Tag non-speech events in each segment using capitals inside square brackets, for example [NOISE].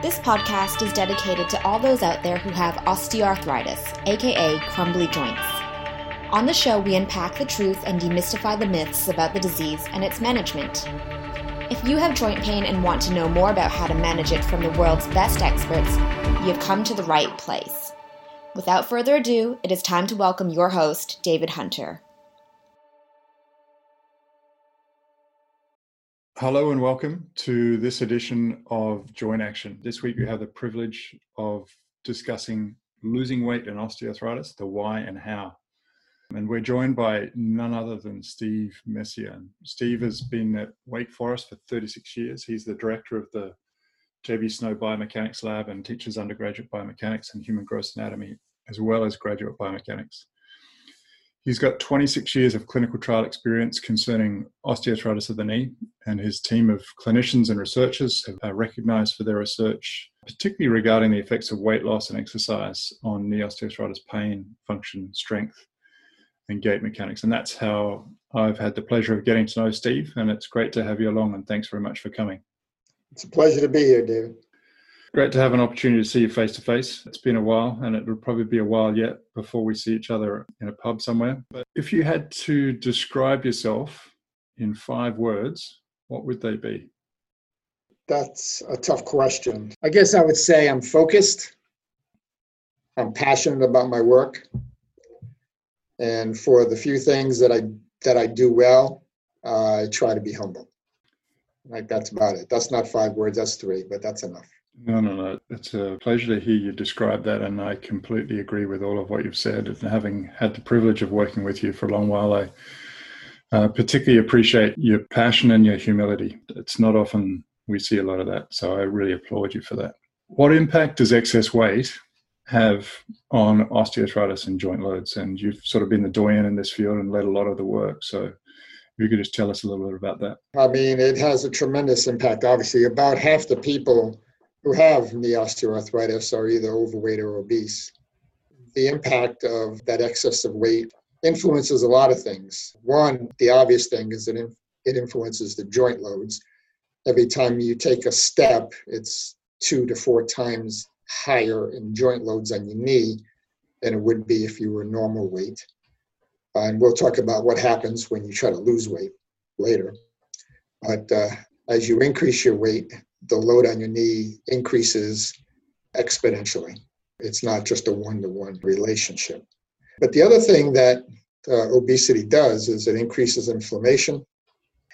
This podcast is dedicated to all those out there who have osteoarthritis, aka crumbly joints. On the show, we unpack the truth and demystify the myths about the disease and its management. If you have joint pain and want to know more about how to manage it from the world's best experts, you have come to the right place. Without further ado, it is time to welcome your host, David Hunter. Hello and welcome to this edition of Joint Action. This week we have the privilege of discussing losing weight and osteoarthritis, the why and how. And we're joined by none other than Steve Messier. Steve has been at Wake Forest for 36 years. He's the director of the JB Snow Biomechanics Lab and teaches undergraduate biomechanics and human gross anatomy, as well as graduate biomechanics. He's got 26 years of clinical trial experience concerning osteoarthritis of the knee, and his team of clinicians and researchers are uh, recognized for their research, particularly regarding the effects of weight loss and exercise on knee osteoarthritis pain, function, strength, and gait mechanics. And that's how I've had the pleasure of getting to know Steve, and it's great to have you along, and thanks very much for coming. It's a pleasure to be here, David. Great to have an opportunity to see you face to face. It's been a while, and it will probably be a while yet before we see each other in a pub somewhere. But if you had to describe yourself in five words, what would they be? That's a tough question. I guess I would say I'm focused, I'm passionate about my work, and for the few things that I that I do well, uh, I try to be humble. Like that's about it. That's not five words. That's three, but that's enough. No, no, no. It's a pleasure to hear you describe that, and I completely agree with all of what you've said. And having had the privilege of working with you for a long while, I uh, particularly appreciate your passion and your humility. It's not often we see a lot of that, so I really applaud you for that. What impact does excess weight have on osteoarthritis and joint loads? And you've sort of been the doyen in this field and led a lot of the work. So if you could just tell us a little bit about that. I mean, it has a tremendous impact. Obviously, about half the people who have knee osteoarthritis are either overweight or obese. The impact of that excess of weight influences a lot of things. One, the obvious thing is that it influences the joint loads. Every time you take a step, it's two to four times higher in joint loads on your knee than it would be if you were normal weight. and we'll talk about what happens when you try to lose weight later. But uh, as you increase your weight, the load on your knee increases exponentially. It's not just a one to one relationship. But the other thing that uh, obesity does is it increases inflammation.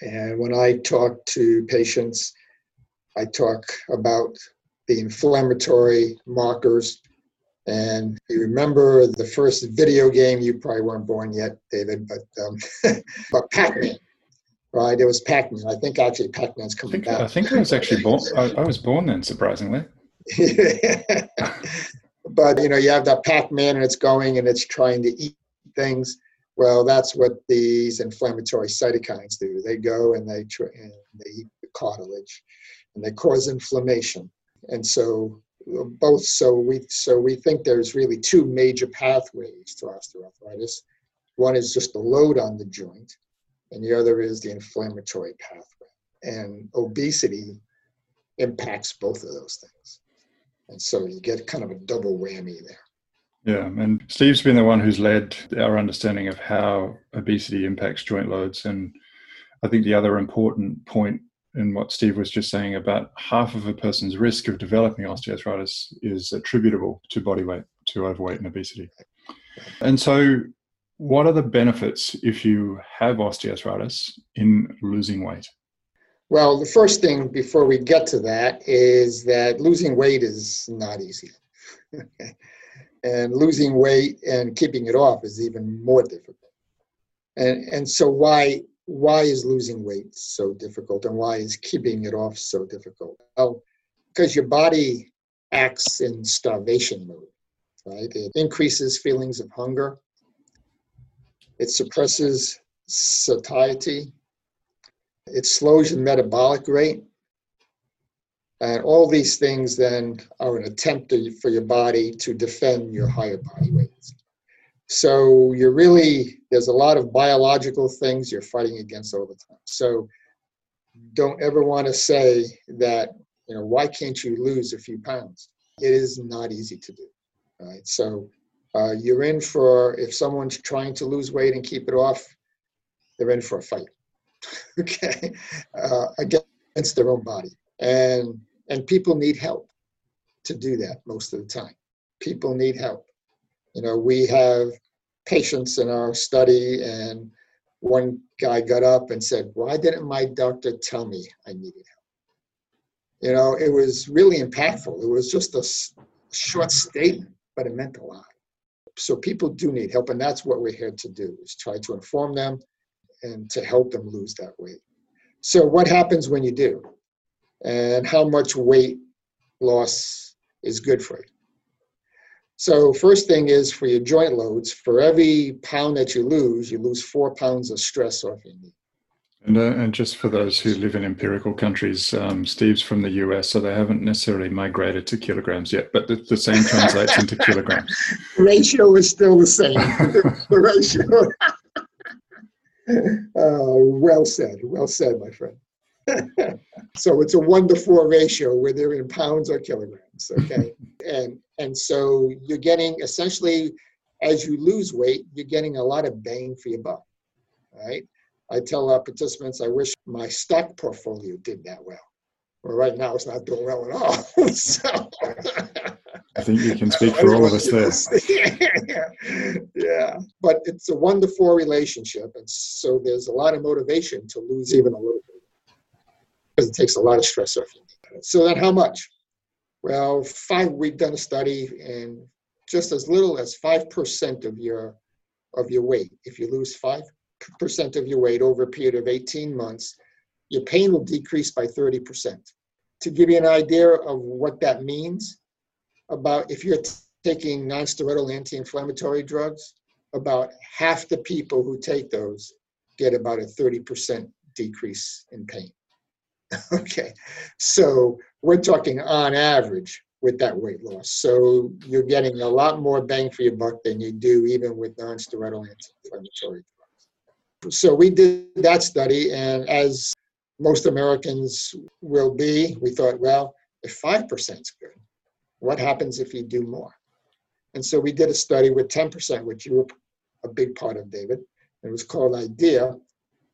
And when I talk to patients, I talk about the inflammatory markers And you remember the first video game, you probably weren't born yet, David, but um, [LAUGHS] but Pac-Man, right? It was Pac-Man. I think actually Pac-Man's coming I think, back. I think I was actually born. I, I was born then, surprisingly. [LAUGHS] but you know, you have that Pac-Man and it's going and it's trying to eat things. Well, that's what these inflammatory cytokines do. They go and they tr- and they eat the cartilage, and they cause inflammation. And so both so we so we think there's really two major pathways to osteoarthritis. One is just the load on the joint, and the other is the inflammatory pathway. And obesity impacts both of those things. And so you get kind of a double whammy there. Yeah, and Steve's been the one who's led our understanding of how obesity impacts joint loads. And I think the other important point in what Steve was just saying about half of a person's risk of developing osteoarthritis is attributable to body weight, to overweight and obesity. And so, what are the benefits if you have osteoarthritis in losing weight? Well, the first thing before we get to that is that losing weight is not easy. [LAUGHS] and losing weight and keeping it off is even more difficult. And, and so why why is losing weight so difficult and why is keeping it off so difficult? Well, because your body acts in starvation mode, right? It increases feelings of hunger. It suppresses satiety. It slows your metabolic rate. And all these things then are an attempt to, for your body to defend your higher body weights. So you're really, there's a lot of biological things you're fighting against all the time. So don't ever want to say that, you know, why can't you lose a few pounds? It is not easy to do. Right. So uh, you're in for, if someone's trying to lose weight and keep it off, they're in for a fight. [LAUGHS] okay. Uh, against their own body. And and people need help to do that most of the time. People need help. You know, we have patients in our study, and one guy got up and said, Why didn't my doctor tell me I needed help? You know, it was really impactful. It was just a short statement, but it meant a lot. So people do need help, and that's what we're here to do, is try to inform them and to help them lose that weight. So what happens when you do? and how much weight loss is good for you. So first thing is for your joint loads, for every pound that you lose, you lose four pounds of stress off your knee. And, uh, and just for those who live in empirical countries, um, Steve's from the US, so they haven't necessarily migrated to kilograms yet, but the, the same translates into kilograms. [LAUGHS] Ratio is still the same. [LAUGHS] the ratio. [LAUGHS] uh, well said. Well said, my friend. so it's a one to four ratio, whether in pounds or kilograms. Okay, and and so you're getting essentially, as you lose weight, you're getting a lot of bang for your buck. Right. I tell our participants, I wish my stock portfolio did that well. Well, right now it's not doing well at all. [LAUGHS] so. I think you can [LAUGHS] speak for all of us there. [LAUGHS] yeah. yeah, but it's a four relationship, and so there's a lot of motivation to lose even a little bit because it takes a lot of stress off you. So then how much? Well, five, we've done a study and just as little as 5% of your, of your weight, if you lose 5% of your weight over a period of 18 months, your pain will decrease by 30%. To give you an idea of what that means, about if you're t- taking nonsteroidal anti-inflammatory drugs, about half the people who take those get about a 30% decrease in pain. [LAUGHS] okay, so we're talking on average with that weight loss. So you're getting a lot more bang for your buck than you do even with non-steroidal anti-inflammatory. So we did that study, and as most Americans will be, we thought, well, if 5% is good, what happens if you do more? And so we did a study with 10%, which you were a big part of, David. It was called IDEA,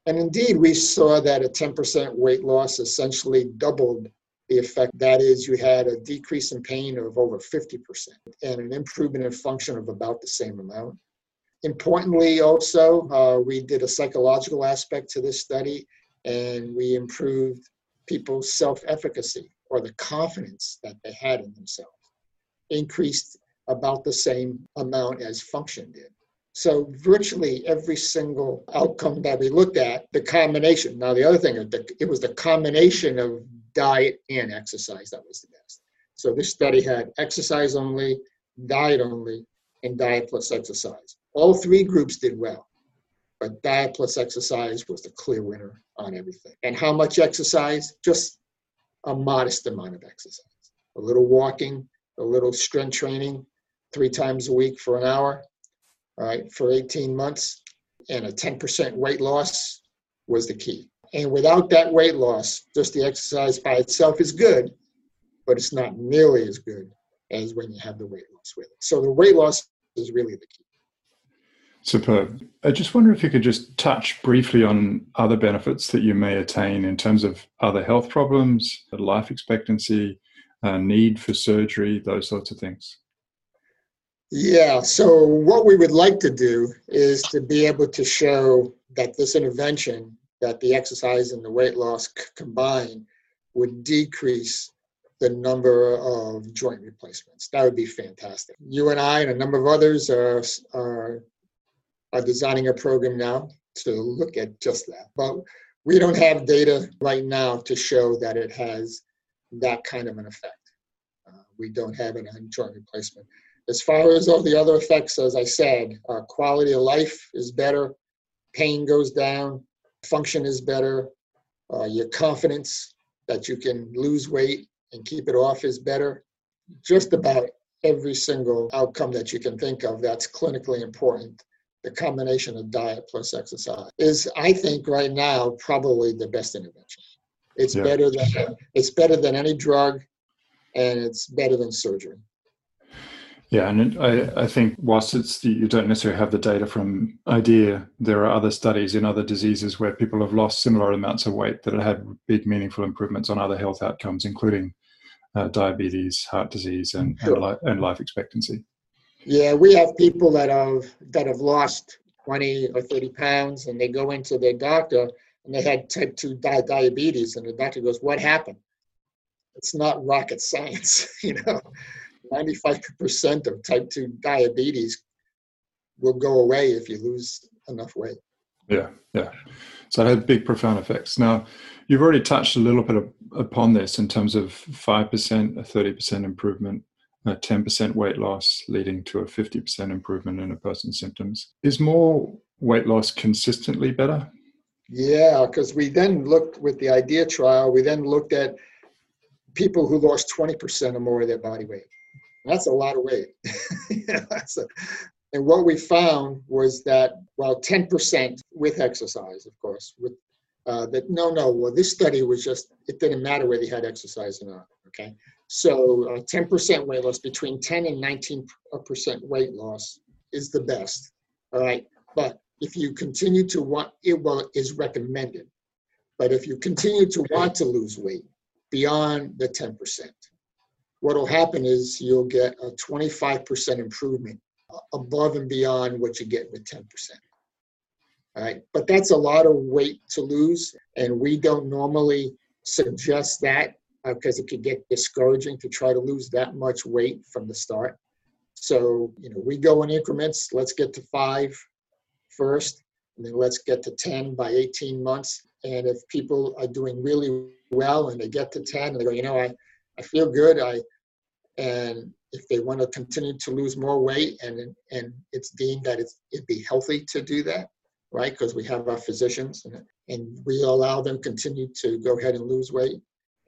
and indeed, we saw that a 10% weight loss essentially doubled the effect. That is, you had a decrease in pain of over 50% and an improvement in function of about the same amount. Importantly, also, uh, we did a psychological aspect to this study and we improved people's self efficacy or the confidence that they had in themselves, increased about the same amount as function did. So virtually every single outcome that we looked at, the combination. Now the other thing, it was the combination of diet and exercise that was the best. So this study had exercise only, diet only, and diet plus exercise. All three groups did well, but diet plus exercise was the clear winner on everything. And how much exercise? Just a modest amount of exercise. A little walking, a little strength training, three times a week for an hour, all right, for 18 months, and a 10% weight loss was the key. And without that weight loss, just the exercise by itself is good, but it's not nearly as good as when you have the weight loss with it. So the weight loss is really the key. Superb. I just wonder if you could just touch briefly on other benefits that you may attain in terms of other health problems, life expectancy, uh, need for surgery, those sorts of things. Yeah, so what we would like to do is to be able to show that this intervention, that the exercise and the weight loss c- combined, would decrease the number of joint replacements. That would be fantastic. You and I and a number of others are, are, are designing a program now to look at just that. But we don't have data right now to show that it has that kind of an effect. Uh, we don't have it on joint replacement. As far as all the other effects, as I said, uh, quality of life is better, pain goes down, function is better, uh, your confidence that you can lose weight and keep it off is better. Just about every single outcome that you can think of that's clinically important, the combination of diet plus exercise is, I think, right now probably the best intervention. It's yeah. better than it's better than any drug, and it's better than surgery. Yeah, and I, I think whilst it's the, you don't necessarily have the data from IDEA, there are other studies in other diseases where people have lost similar amounts of weight that have had big, meaningful improvements on other health outcomes, including uh, diabetes, heart disease, and sure. and, li- and life expectancy. Yeah, we have people that have that have lost twenty or thirty pounds, and they go into their doctor and they had type two di- diabetes, and the doctor goes, "What happened?" It's not rocket science, [LAUGHS] you know 95% of type 2 diabetes will go away if you lose enough weight. Yeah, yeah. So it had big, profound effects. Now, you've already touched a little bit of, upon this in terms of 5%, a 30% improvement, a 10% weight loss leading to a 50% improvement in a person's symptoms. Is more weight loss consistently better? Yeah, because we then looked with the IDEA trial, we then looked at people who lost 20% or more of their body weight. That's a lot of weight. [LAUGHS] a, and what we found was that, well, 10% with exercise, of course, with uh, that no, no, well, this study was just, it didn't matter whether you had exercise or not, okay? So uh, 10% weight loss, between 10 and 19% weight loss is the best, all right? But if you continue to want, it well, is recommended. But if you continue to want to lose weight beyond the 10%, what will happen is you'll get a 25% improvement above and beyond what you get with 10%. All right, but that's a lot of weight to lose, and we don't normally suggest that because it could get discouraging to try to lose that much weight from the start. So, you know, we go in increments. Let's get to five first, and then let's get to 10 by 18 months. And if people are doing really well and they get to 10 and they go, you know, I, I feel good. I and if they want to continue to lose more weight and and it's deemed that it's it'd be healthy to do that, right? Because we have our physicians and, and we allow them continue to go ahead and lose weight.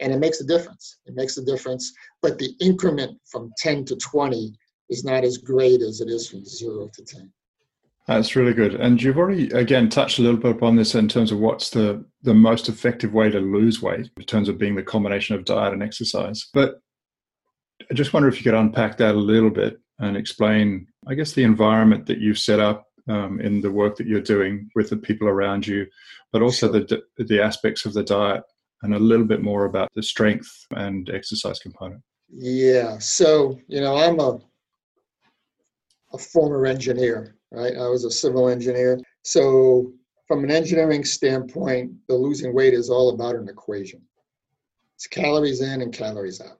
And it makes a difference. It makes a difference. But the increment from 10 to 20 is not as great as it is from zero to 10. That's really good. And you've already again touched a little bit upon this in terms of what's the the most effective way to lose weight in terms of being the combination of diet and exercise. But I just wonder if you could unpack that a little bit and explain, I guess, the environment that you've set up um, in the work that you're doing with the people around you, but also sure. the the aspects of the diet and a little bit more about the strength and exercise component. Yeah. So you know, I'm a a former engineer, right? I was a civil engineer. So from an engineering standpoint, the losing weight is all about an equation. It's calories in and calories out.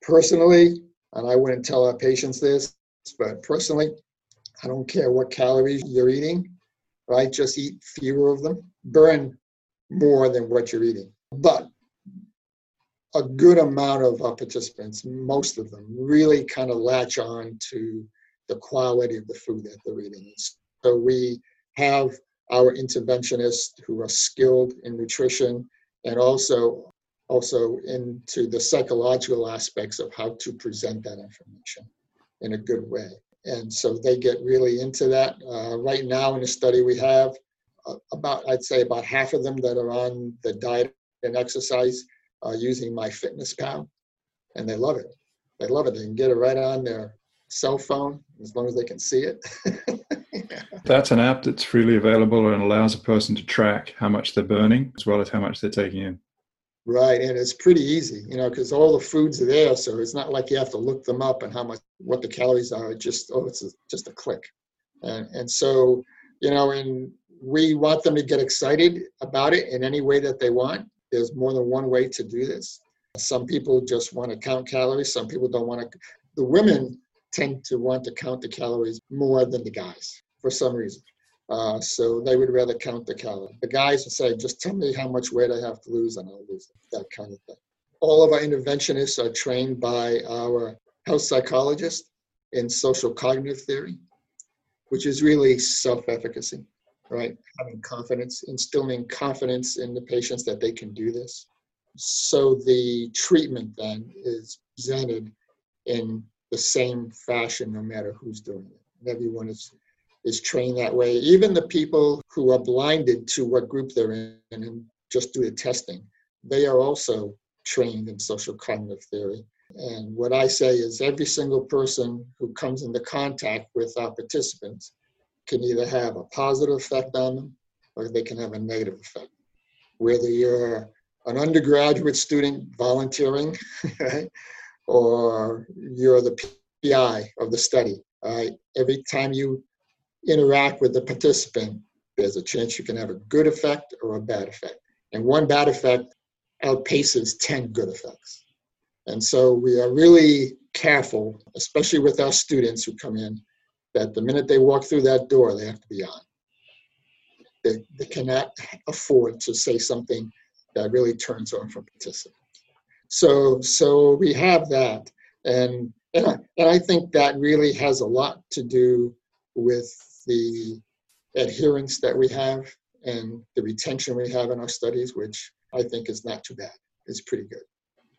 Personally, and I wouldn't tell our patients this, but personally, I don't care what calories you're eating, right? Just eat fewer of them. Burn more than what you're eating. But a good amount of our participants, most of them, really kind of latch on to the quality of the food that they're eating. So we have our interventionists who are skilled in nutrition and also also into the psychological aspects of how to present that information in a good way. And so they get really into that. Uh, right now, in the study, we have about, I'd say, about half of them that are on the diet and exercise uh, using MyFitnessPal, and they love it. They love it. They can get it right on their cell phone as long as they can see it. [LAUGHS] That's an app that's freely available and allows a person to track how much they're burning as well as how much they're taking in. Right, and it's pretty easy, you know, because all the foods are there, so it's not like you have to look them up and how much what the calories are. It Just oh, it's a, just a click, and and so you know, and we want them to get excited about it in any way that they want. There's more than one way to do this. Some people just want to count calories. Some people don't want to. The women tend to want to count the calories more than the guys for some reason. Uh, so they would rather count the calories. The guys would say, just tell me how much weight I have to lose and I'll lose it, that kind of thing. All of our interventionists are trained by our health psychologist in social cognitive theory, which is really self-efficacy, right? Having confidence, instilling confidence in the patients that they can do this. So the treatment then is presented in the same fashion no matter who's doing it. Everyone is is trained that way. Even the people who are blinded to what group they're in and just do the testing, they are also trained in social cognitive theory. And what I say is every single person who comes into contact with our participants can either have a positive effect on them or they can have a negative effect. Whether you're an undergraduate student volunteering, [LAUGHS] right, or you're the PI of the study, right? Every time you interact with the participant, there's a chance you can have a good effect or a bad effect. And one bad effect outpaces 10 good effects. And so we are really careful, especially with our students who come in, that the minute they walk through that door, they have to be on. They, they cannot afford to say something that really turns on from participants. So, so we have that. And, and, I, and I think that really has a lot to do with the adherence that we have and the retention we have in our studies, which I think is not too bad. It's pretty good.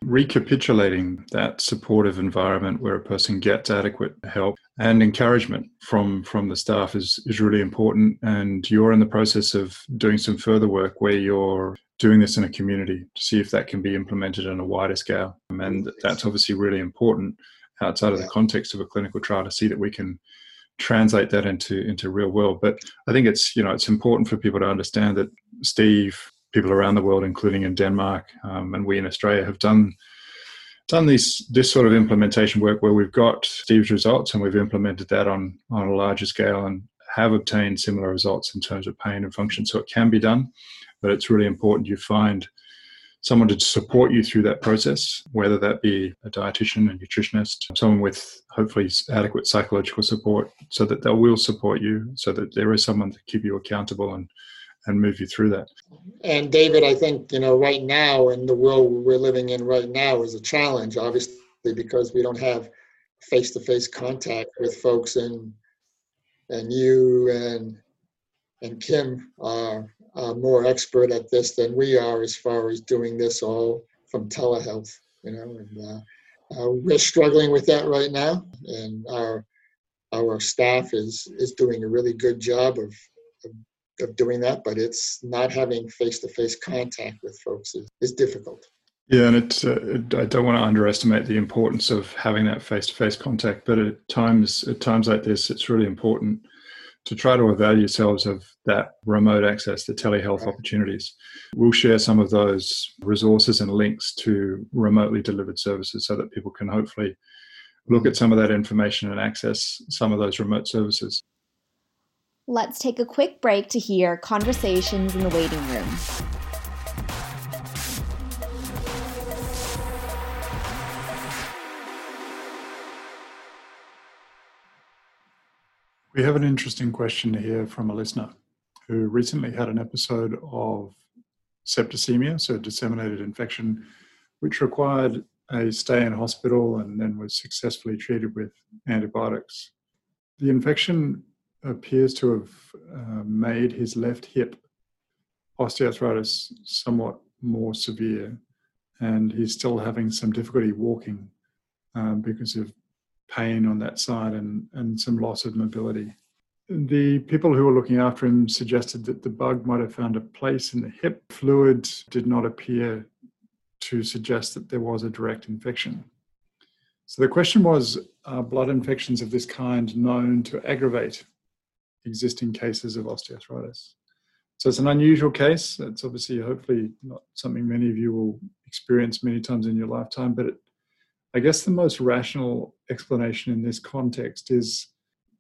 Recapitulating that supportive environment where a person gets adequate help and encouragement from from the staff is is really important. And you're in the process of doing some further work where you're doing this in a community to see if that can be implemented on a wider scale. And that's obviously really important outside of the context of a clinical trial to see that we can translate that into into real world. But I think it's you know it's important for people to understand that Steve, people around the world, including in Denmark, um, and we in Australia, have done done this this sort of implementation work where we've got Steve's results and we've implemented that on on a larger scale and have obtained similar results in terms of pain and function. So it can be done, but it's really important you find someone to support you through that process, whether that be a dietitian, a nutritionist, someone with hopefully adequate psychological support so that they will support you, so that there is someone to keep you accountable and and move you through that. And David, I think, you know, right now in the world we're living in right now is a challenge, obviously, because we don't have face-to-face contact with folks and and you and and Kim are uh, more expert at this than we are as far as doing this all from telehealth. You know, and uh, uh, we're struggling with that right now, and our our staff is is doing a really good job of of, doing that. But it's not having face to face contact with folks is, is difficult. Yeah, and it's uh, I don't want to underestimate the importance of having that face to face contact, but at times at times like this, it's really important to try to avail yourselves of that remote access, the telehealth opportunities. We'll share some of those resources and links to remotely delivered services so that people can hopefully look at some of that information and access some of those remote services let's take a quick break to hear Conversations in the Waiting Room. We have an interesting question here from a listener who recently had an episode of septicemia, so disseminated infection, which required a stay in hospital and then was successfully treated with antibiotics. The infection appears to have uh, made his left hip osteoarthritis somewhat more severe, and he's still having some difficulty walking um, because of pain on that side and, and some loss of mobility. The people who were looking after him suggested that the bug might have found a place in the hip. Fluid did not appear to suggest that there was a direct infection. So the question was Are blood infections of this kind known to aggravate existing cases of osteoarthritis? So it's an unusual case. It's obviously, hopefully, not something many of you will experience many times in your lifetime. But it, I guess the most rational explanation in this context is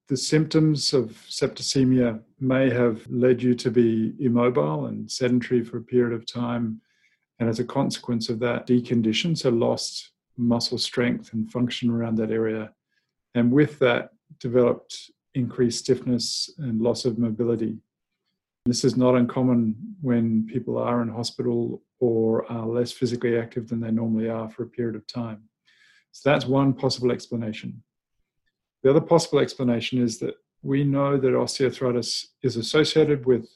the symptoms of septicemia may have led you to be immobile and sedentary for a period of time. And as a consequence of that, deconditioned, so lost muscle strength and function around that area. And with that, developed increased stiffness and loss of mobility. This is not uncommon when people are in hospital or are less physically active than they normally are for a period of time. So that's one possible explanation. The other possible explanation is that we know that osteoarthritis is associated with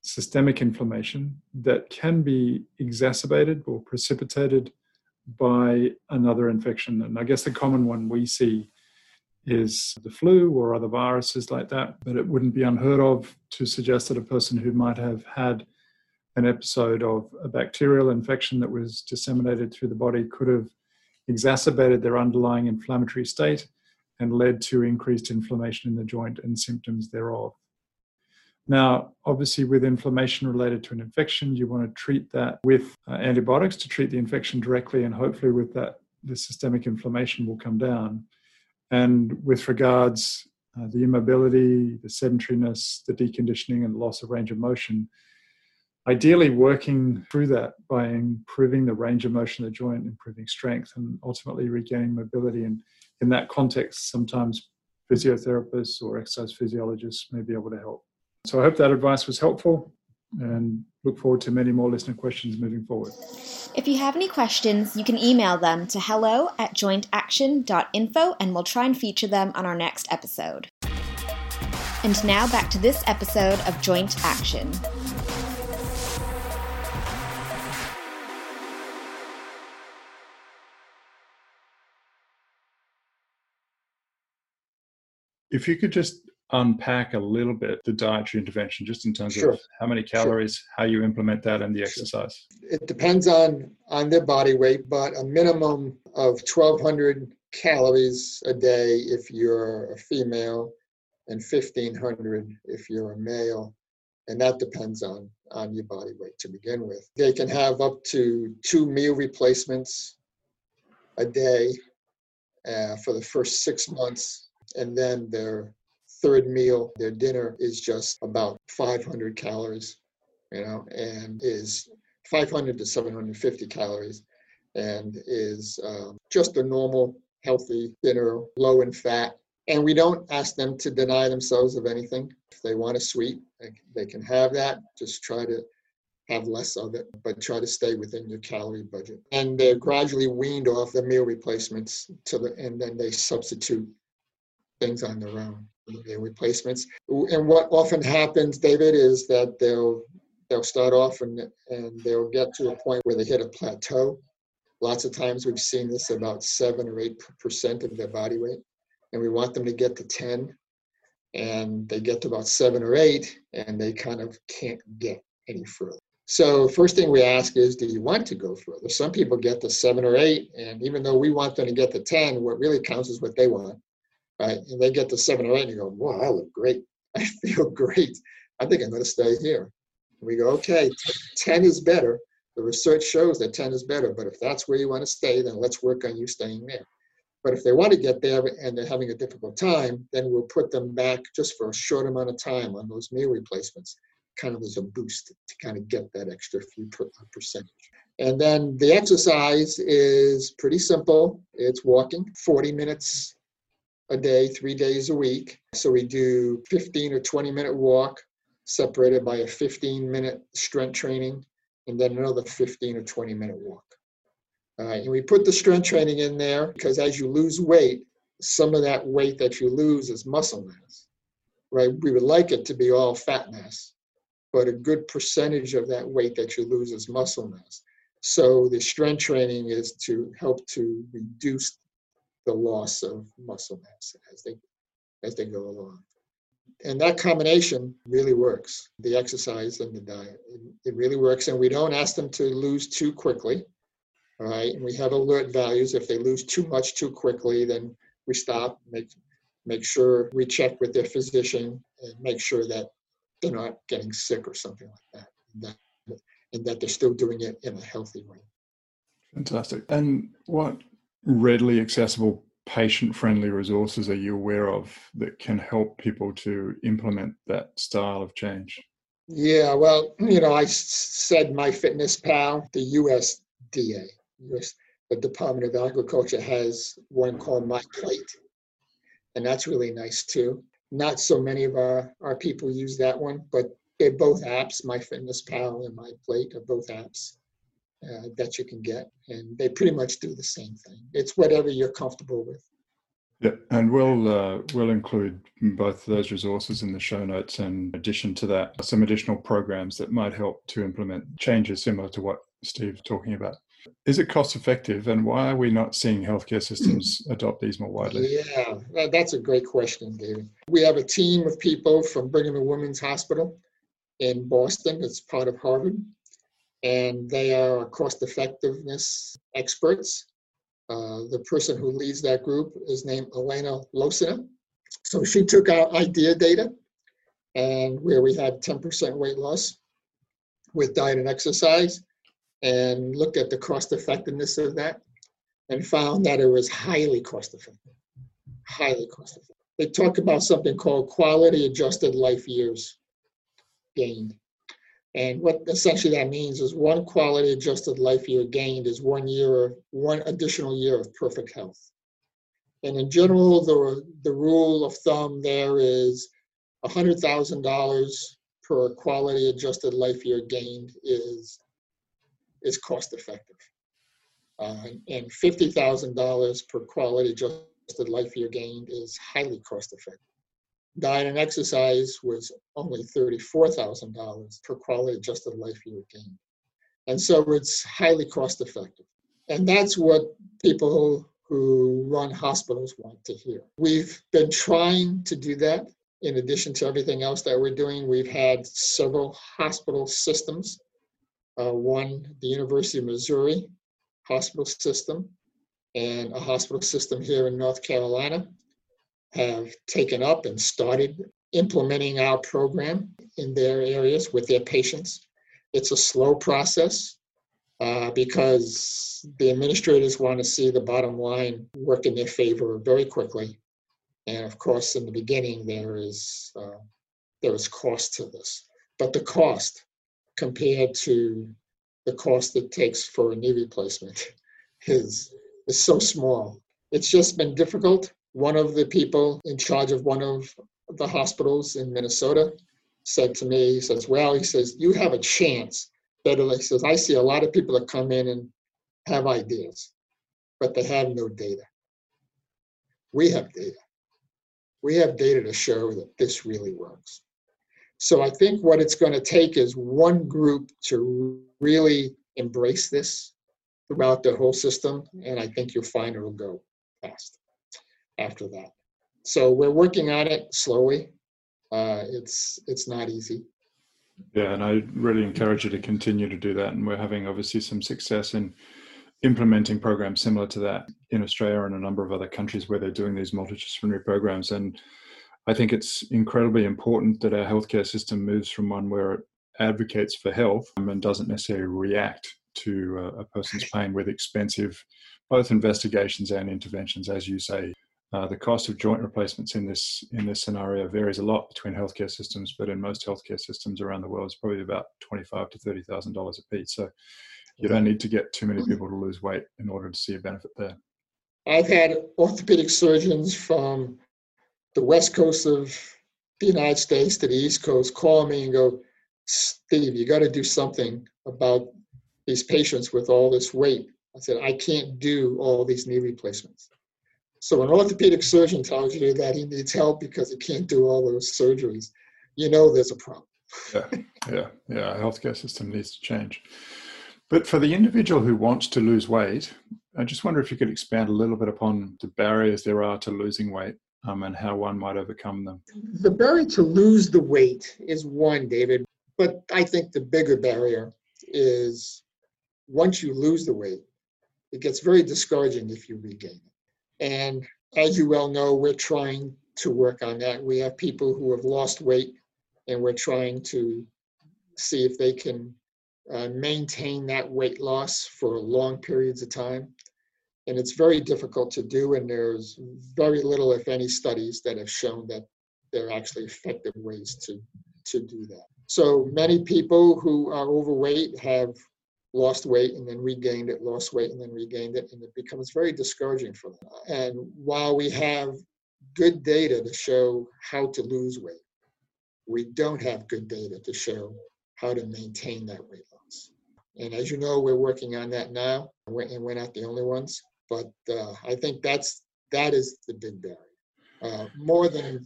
systemic inflammation that can be exacerbated or precipitated by another infection. And I guess the common one we see is the flu or other viruses like that, but it wouldn't be unheard of to suggest that a person who might have had an episode of a bacterial infection that was disseminated through the body could have exacerbated their underlying inflammatory state and led to increased inflammation in the joint and symptoms thereof. Now, obviously, with inflammation related to an infection, you want to treat that with uh, antibiotics to treat the infection directly, and hopefully, with that, the systemic inflammation will come down. And with regards uh, the immobility, the sedentariness, the deconditioning, and the loss of range of motion, ideally working through that by improving the range of motion of the joint, improving strength, and ultimately regaining mobility. And in that context, sometimes physiotherapists or exercise physiologists may be able to help. So I hope that advice was helpful and look forward to many more listener questions moving forward. If you have any questions, you can email them to hello at jointaction.info and we'll try and feature them on our next episode. And now back to this episode of Joint Action. If you could just unpack a little bit the dietary intervention, just in terms sure. of how many calories, sure. how you implement that, and the exercise. It depends on on their body weight, but a minimum of 1,200 calories a day if you're a female, and 1,500 if you're a male, and that depends on on your body weight to begin with. They can have up to two meal replacements a day uh, for the first six months and then their third meal, their dinner is just about 500 calories, you know, and is 500 to 750 calories, and is um, just a normal, healthy dinner, low in fat. And we don't ask them to deny themselves of anything. If they want a sweet, they can have that. Just try to have less of it, but try to stay within your calorie budget. And they're gradually weaned off the meal replacements to the, and then they substitute things on their own, their replacements. And what often happens, David, is that they'll they'll start off and and they'll get to a point where they hit a plateau. Lots of times we've seen this about seven or eight percent of their body weight, and we want them to get to ten, and they get to about seven or eight, and they kind of can't get any further. So first thing we ask is, do you want to go further? Some people get to seven or eight, and even though we want them to get to 10, what really counts is what they want right? And they get to seven or eight and you go, wow, I look great. [LAUGHS] I feel great. I think I'm going to stay here. And we go, okay, 10 is better. The research shows that 10 is better, but if that's where you want to stay, then let's work on you staying there. But if they want to get there and they're having a difficult time, then we'll put them back just for a short amount of time on those meal replacements, kind of as a boost to kind of get that extra few per, uh, percentage. And then the exercise is pretty simple. It's walking 40 minutes a day, three days a week. So we do 15 or 20 minute walk separated by a 15 minute strength training and then another 15 or 20 minute walk. All right, and we put the strength training in there because as you lose weight, some of that weight that you lose is muscle mass, right? We would like it to be all fat mass, but a good percentage of that weight that you lose is muscle mass. So the strength training is to help to reduce the loss of muscle mass as they as they go along. And that combination really works. The exercise and the diet, it really works. And we don't ask them to lose too quickly. All right. And we have alert values. If they lose too much too quickly, then we stop, make make sure we check with their physician and make sure that they're not getting sick or something like that. And that, and that they're still doing it in a healthy way. Fantastic. And what readily accessible patient friendly resources are you aware of that can help people to implement that style of change? Yeah, well, [CLEARS THROAT] you know, I said MyFitnessPal, the USDA, US, the Department of Agriculture has one called My Plate, and that's really nice too. Not so many of our, our people use that one, but they're both apps. MyFitnessPal and My Plate are both apps uh, that you can get, and they pretty much do the same thing. It's whatever you're comfortable with. Yeah, and we'll uh, we'll include both those resources in the show notes. And in addition to that, some additional programs that might help to implement changes similar to what Steve's talking about. Is it cost effective, and why are we not seeing healthcare systems [CLEARS THROAT] adopt these more widely? Yeah, that's a great question, David. We have a team of people from Brigham and Women's Hospital in Boston. It's part of Harvard and they are cost effectiveness experts. Uh, the person who leads that group is named Elena Losina. So she took our IDEA data and where we had 10% weight loss with diet and exercise and looked at the cost effectiveness of that and found that it was highly cost effective. Highly cost effective. They talk about something called quality adjusted life years gained. And what essentially that means is one quality adjusted life year gained is one year one additional year of perfect health. And in general, the, the rule of thumb there is $100,000 per quality adjusted life year gained is, is cost effective. Uh, and $50,000 per quality adjusted life year gained is highly cost effective diet and exercise was only $34,000 per quality adjusted life year gained. And so it's highly cost effective. And that's what people who run hospitals want to hear. We've been trying to do that. In addition to everything else that we're doing, we've had several hospital systems. Uh, one, the University of Missouri hospital system, and a hospital system here in North Carolina have taken up and started implementing our program in their areas with their patients. It's a slow process uh, because the administrators want to see the bottom line work in their favor very quickly. And of course, in the beginning, there is uh, there is cost to this, but the cost compared to the cost it takes for a knee replacement [LAUGHS] is is so small. It's just been difficult one of the people in charge of one of the hospitals in Minnesota said to me, he says, Well, he says, you have a chance. That he says, I see a lot of people that come in and have ideas, but they have no data. We have data. We have data to show that this really works. So I think what it's going to take is one group to really embrace this throughout the whole system, and I think you'll find it'll go fast after that. So we're working on it slowly. Uh, it's it's not easy. Yeah, and I really encourage you to continue to do that. And we're having obviously some success in implementing programs similar to that in Australia and a number of other countries where they're doing these multidisciplinary programs. And I think it's incredibly important that our healthcare system moves from one where it advocates for health and doesn't necessarily react to a person's pain with expensive both investigations and interventions, as you say, uh, the cost of joint replacements in this in this scenario varies a lot between healthcare systems, but in most healthcare systems around the world, it's probably about twenty-five to thirty thousand dollars a piece. So you don't need to get too many people to lose weight in order to see a benefit there. I've had orthopedic surgeons from the west coast of the United States to the east coast call me and go, Steve, you got to do something about these patients with all this weight. I said, I can't do all these knee replacements. So an orthopedic surgeon tells you that he needs help because he can't do all those surgeries. You know there's a problem. yeah, yeah, yeah. Our healthcare system needs to change. But for the individual who wants to lose weight, I just wonder if you could expand a little bit upon the barriers there are to losing weight um, and how one might overcome them. The barrier to lose the weight is one, David, but I think the bigger barrier is once you lose the weight, it gets very discouraging if you regain it. And as you well know, we're trying to work on that. We have people who have lost weight, and we're trying to see if they can uh, maintain that weight loss for long periods of time. And it's very difficult to do, and there's very little, if any, studies that have shown that there are actually effective ways to, to do that. So many people who are overweight have lost weight and then regained it, lost weight and then regained it, and it becomes very discouraging for them. And while we have good data to show how to lose weight, we don't have good data to show how to maintain that weight loss. And as you know, we're working on that now, and we're not the only ones. But uh, I think that's that is the big barrier. Uh, more than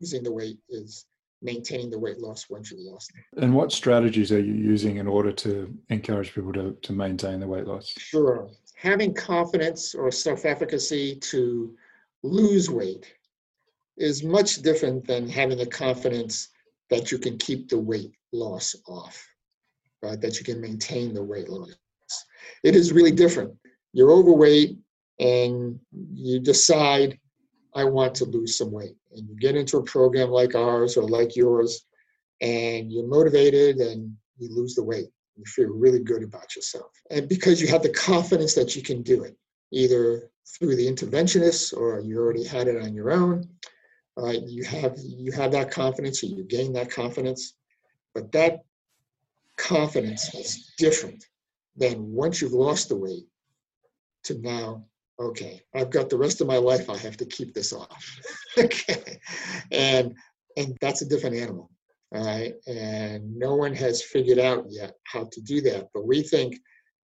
losing the weight is maintaining the weight loss once you lost it. And what strategies are you using in order to encourage people to, to maintain the weight loss? Sure. Having confidence or self efficacy to lose weight is much different than having the confidence that you can keep the weight loss off, right? That you can maintain the weight loss. It is really different. You're overweight and you decide I want to lose some weight. And you get into a program like ours or like yours, and you're motivated and you lose the weight. You feel really good about yourself. And because you have the confidence that you can do it, either through the interventionists or you already had it on your own, uh, you have you have that confidence or you gain that confidence. But that confidence is different than once you've lost the weight to now okay, I've got the rest of my life, I have to keep this off. [LAUGHS] okay. And and that's a different animal. All right. And no one has figured out yet how to do that. But we think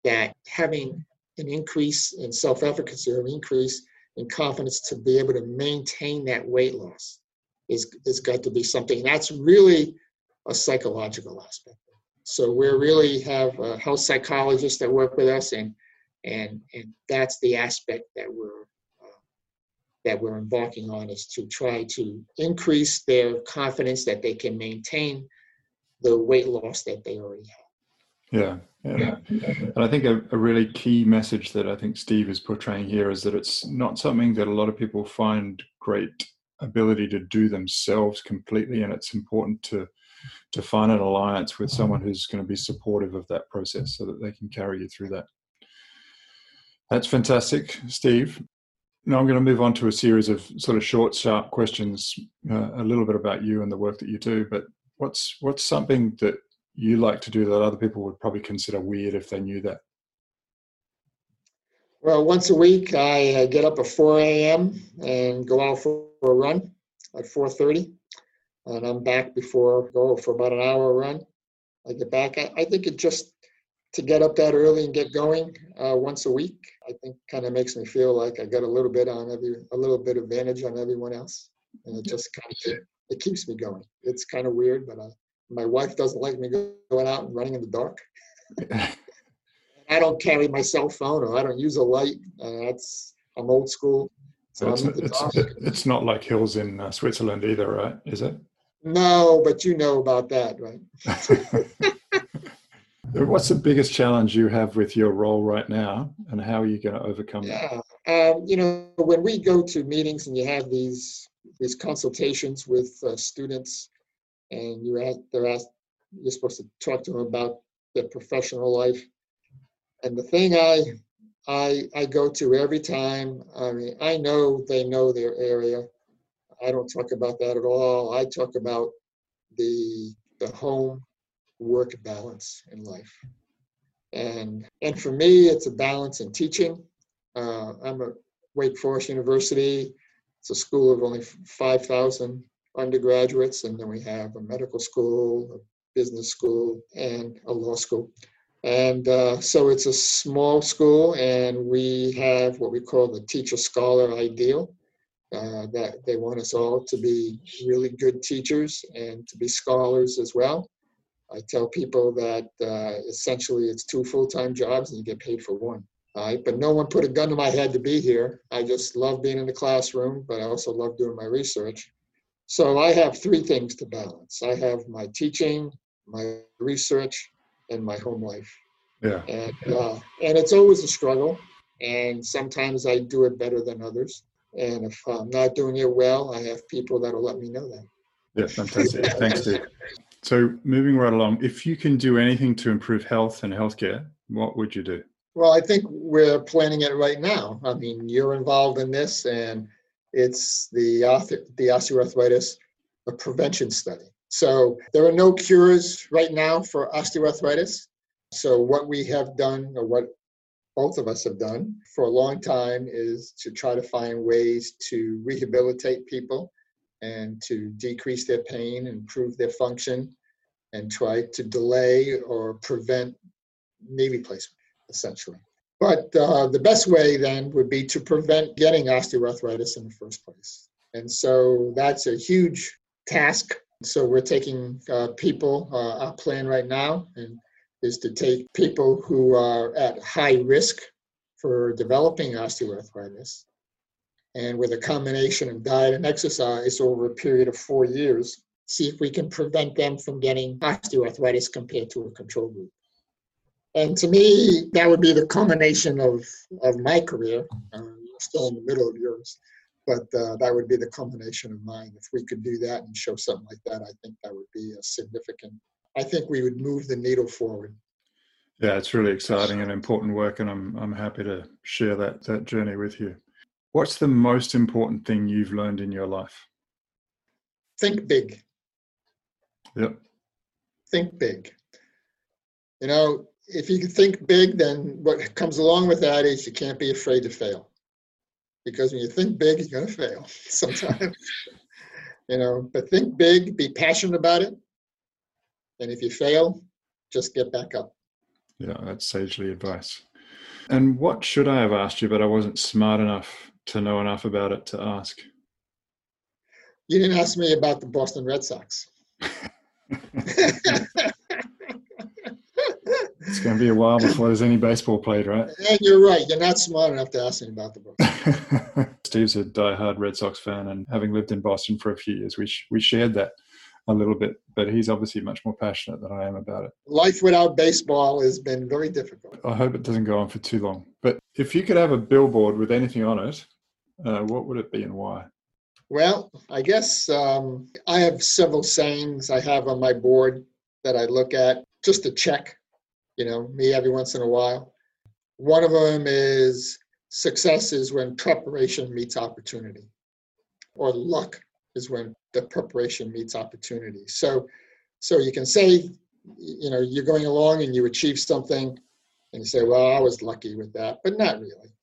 that having an increase in self-efficacy or an increase in confidence to be able to maintain that weight loss is is got to be something. That's really a psychological aspect. So we really have a health psychologists that work with us and and and that's the aspect that we're uh, that we're embarking on is to try to increase their confidence that they can maintain the weight loss that they already have. Yeah, yeah. And I think a, a, really key message that I think Steve is portraying here is that it's not something that a lot of people find great ability to do themselves completely, and it's important to to find an alliance with someone who's going to be supportive of that process so that they can carry you through that. That's fantastic, Steve. Now I'm going to move on to a series of sort of short, sharp questions, uh, a little bit about you and the work that you do. But what's what's something that you like to do that other people would probably consider weird if they knew that? Well, once a week I uh, get up at 4 a.m. and go out for a run at 4:30, and I'm back before go for about an hour run. I get back. I, I think it just to get up that early and get going uh, once a week, I think kind of makes me feel like I got a little bit on every, a little bit advantage on everyone else, and it just kind of it keeps me going. It's kind of weird, but I, my wife doesn't like me going out and running in the dark. [LAUGHS] I don't carry my cell phone or I don't use a light. Uh, that's I'm old school. So it's, it's, it's, not like hills in uh, Switzerland either, right? Is it? No, but you know about that, right? [LAUGHS] What's the biggest challenge you have with your role right now, and how are you going to overcome yeah. that? Um, you know, when we go to meetings and you have these these consultations with uh, students, and you ask, they're asked, you're supposed to talk to them about their professional life, and the thing I I I go to every time, I mean, I know they know their area. I don't talk about that at all. I talk about the the home work balance in life. And, and for me, it's a balance in teaching. Uh, I'm at Wake Forest University. It's a school of only 5,000 undergraduates, and then we have a medical school, a business school, and a law school. And uh, so it's a small school, and we have what we call the teacher scholar ideal. Uh, that they want us all to be really good teachers and to be scholars as well. I tell people that uh, essentially it's two full time jobs and you get paid for one. Right? But no one put a gun to my head to be here. I just love being in the classroom, but I also love doing my research. So I have three things to balance I have my teaching, my research, and my home life. Yeah. And, uh, and it's always a struggle. And sometimes I do it better than others. And if I'm not doing it well, I have people that'll let me know that. Yeah, fantastic. Thanks, Steve. [LAUGHS] So, moving right along, if you can do anything to improve health and healthcare, what would you do? Well, I think we're planning it right now. I mean, you're involved in this, and it's the the osteoarthritis prevention study. So there are no cures right now for osteoarthritis. So what we have done, or what both of us have done for a long time, is to try to find ways to rehabilitate people and to decrease their pain, improve their function, and try to delay or prevent knee replacement, essentially. But uh, the best way then would be to prevent getting osteoarthritis in the first place. And so that's a huge task. So we're taking uh, people, uh, our plan right now and is to take people who are at high risk for developing osteoarthritis and with a combination of diet and exercise over a period of four years, see if we can prevent them from getting osteoarthritis compared to a control group. And to me, that would be the culmination of, of my career. I'm still in the middle of yours, but uh, that would be the culmination of mine. If we could do that and show something like that, I think that would be a significant. I think we would move the needle forward. Yeah, it's really exciting and important work, and I'm I'm happy to share that that journey with you. What's the most important thing you've learned in your life? Think big. Yep. Think big. You know, if you can think big, then what comes along with that is you can't be afraid to fail. Because when you think big, you're going to fail [LAUGHS] sometimes. you know, but think big, be passionate about it. And if you fail, just get back up. Yeah, that's sagely advice. And what should I have asked you, but I wasn't smart enough to know enough about it to ask? You didn't ask me about the Boston Red Sox. [LAUGHS] it's going to be a while before there's any baseball played, right? And you're right. You're not smart enough to ask me about the book. [LAUGHS] Steve's a die-hard Red Sox fan, and having lived in Boston for a few years, we sh- we shared that a little bit. But he's obviously much more passionate than I am about it. Life without baseball has been very difficult. I hope it doesn't go on for too long. But if you could have a billboard with anything on it, uh, what would it be and why? Well, I guess um, I have several sayings I have on my board that I look at just to check, you know, me every once in a while. One of them is success is when preparation meets opportunity, or luck is when the preparation meets opportunity. So, so you can say, you know, you're going along and you achieve something, and you say, well, I was lucky with that, but not really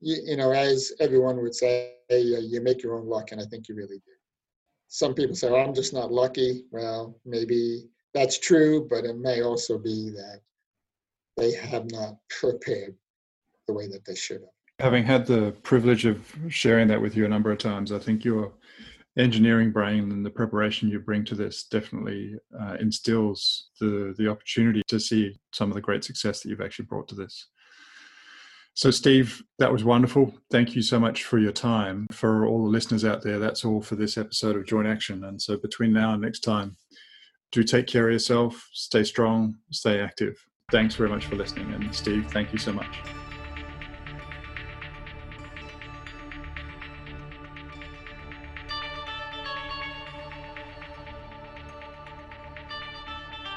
you, you know, as everyone would say, you make your own luck, and I think you really do. Some people say, well, I'm just not lucky. Well, maybe that's true, but it may also be that they have not prepared the way that they should have. Having had the privilege of sharing that with you a number of times, I think your engineering brain and the preparation you bring to this definitely uh, instills the the opportunity to see some of the great success that you've actually brought to this. So, Steve, that was wonderful. Thank you so much for your time. For all the listeners out there, that's all for this episode of Joint Action. And so, between now and next time, do take care of yourself, stay strong, stay active. Thanks very much for listening. And, Steve, thank you so much.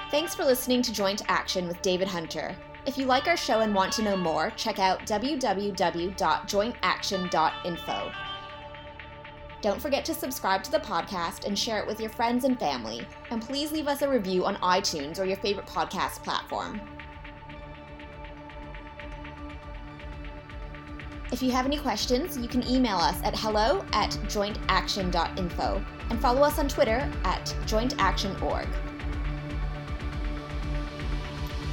Thanks for listening to Joint Action with David Hunter. If you like our show and want to know more, check out www.jointaction.info. Don't forget to subscribe to the podcast and share it with your friends and family. And please leave us a review on iTunes or your favorite podcast platform. If you have any questions, you can email us at hello at jointaction.info and follow us on Twitter at jointaction.org.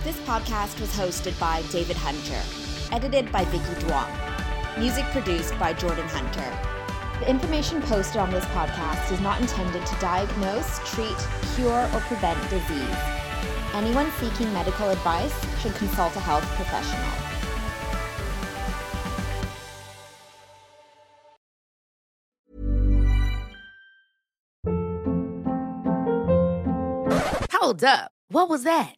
This podcast was hosted by David Hunter, edited by Vicky Duong, music produced by Jordan Hunter. The information posted on this podcast is not intended to diagnose, treat, cure, or prevent disease. Anyone seeking medical advice should consult a health professional. Hold up. What was that?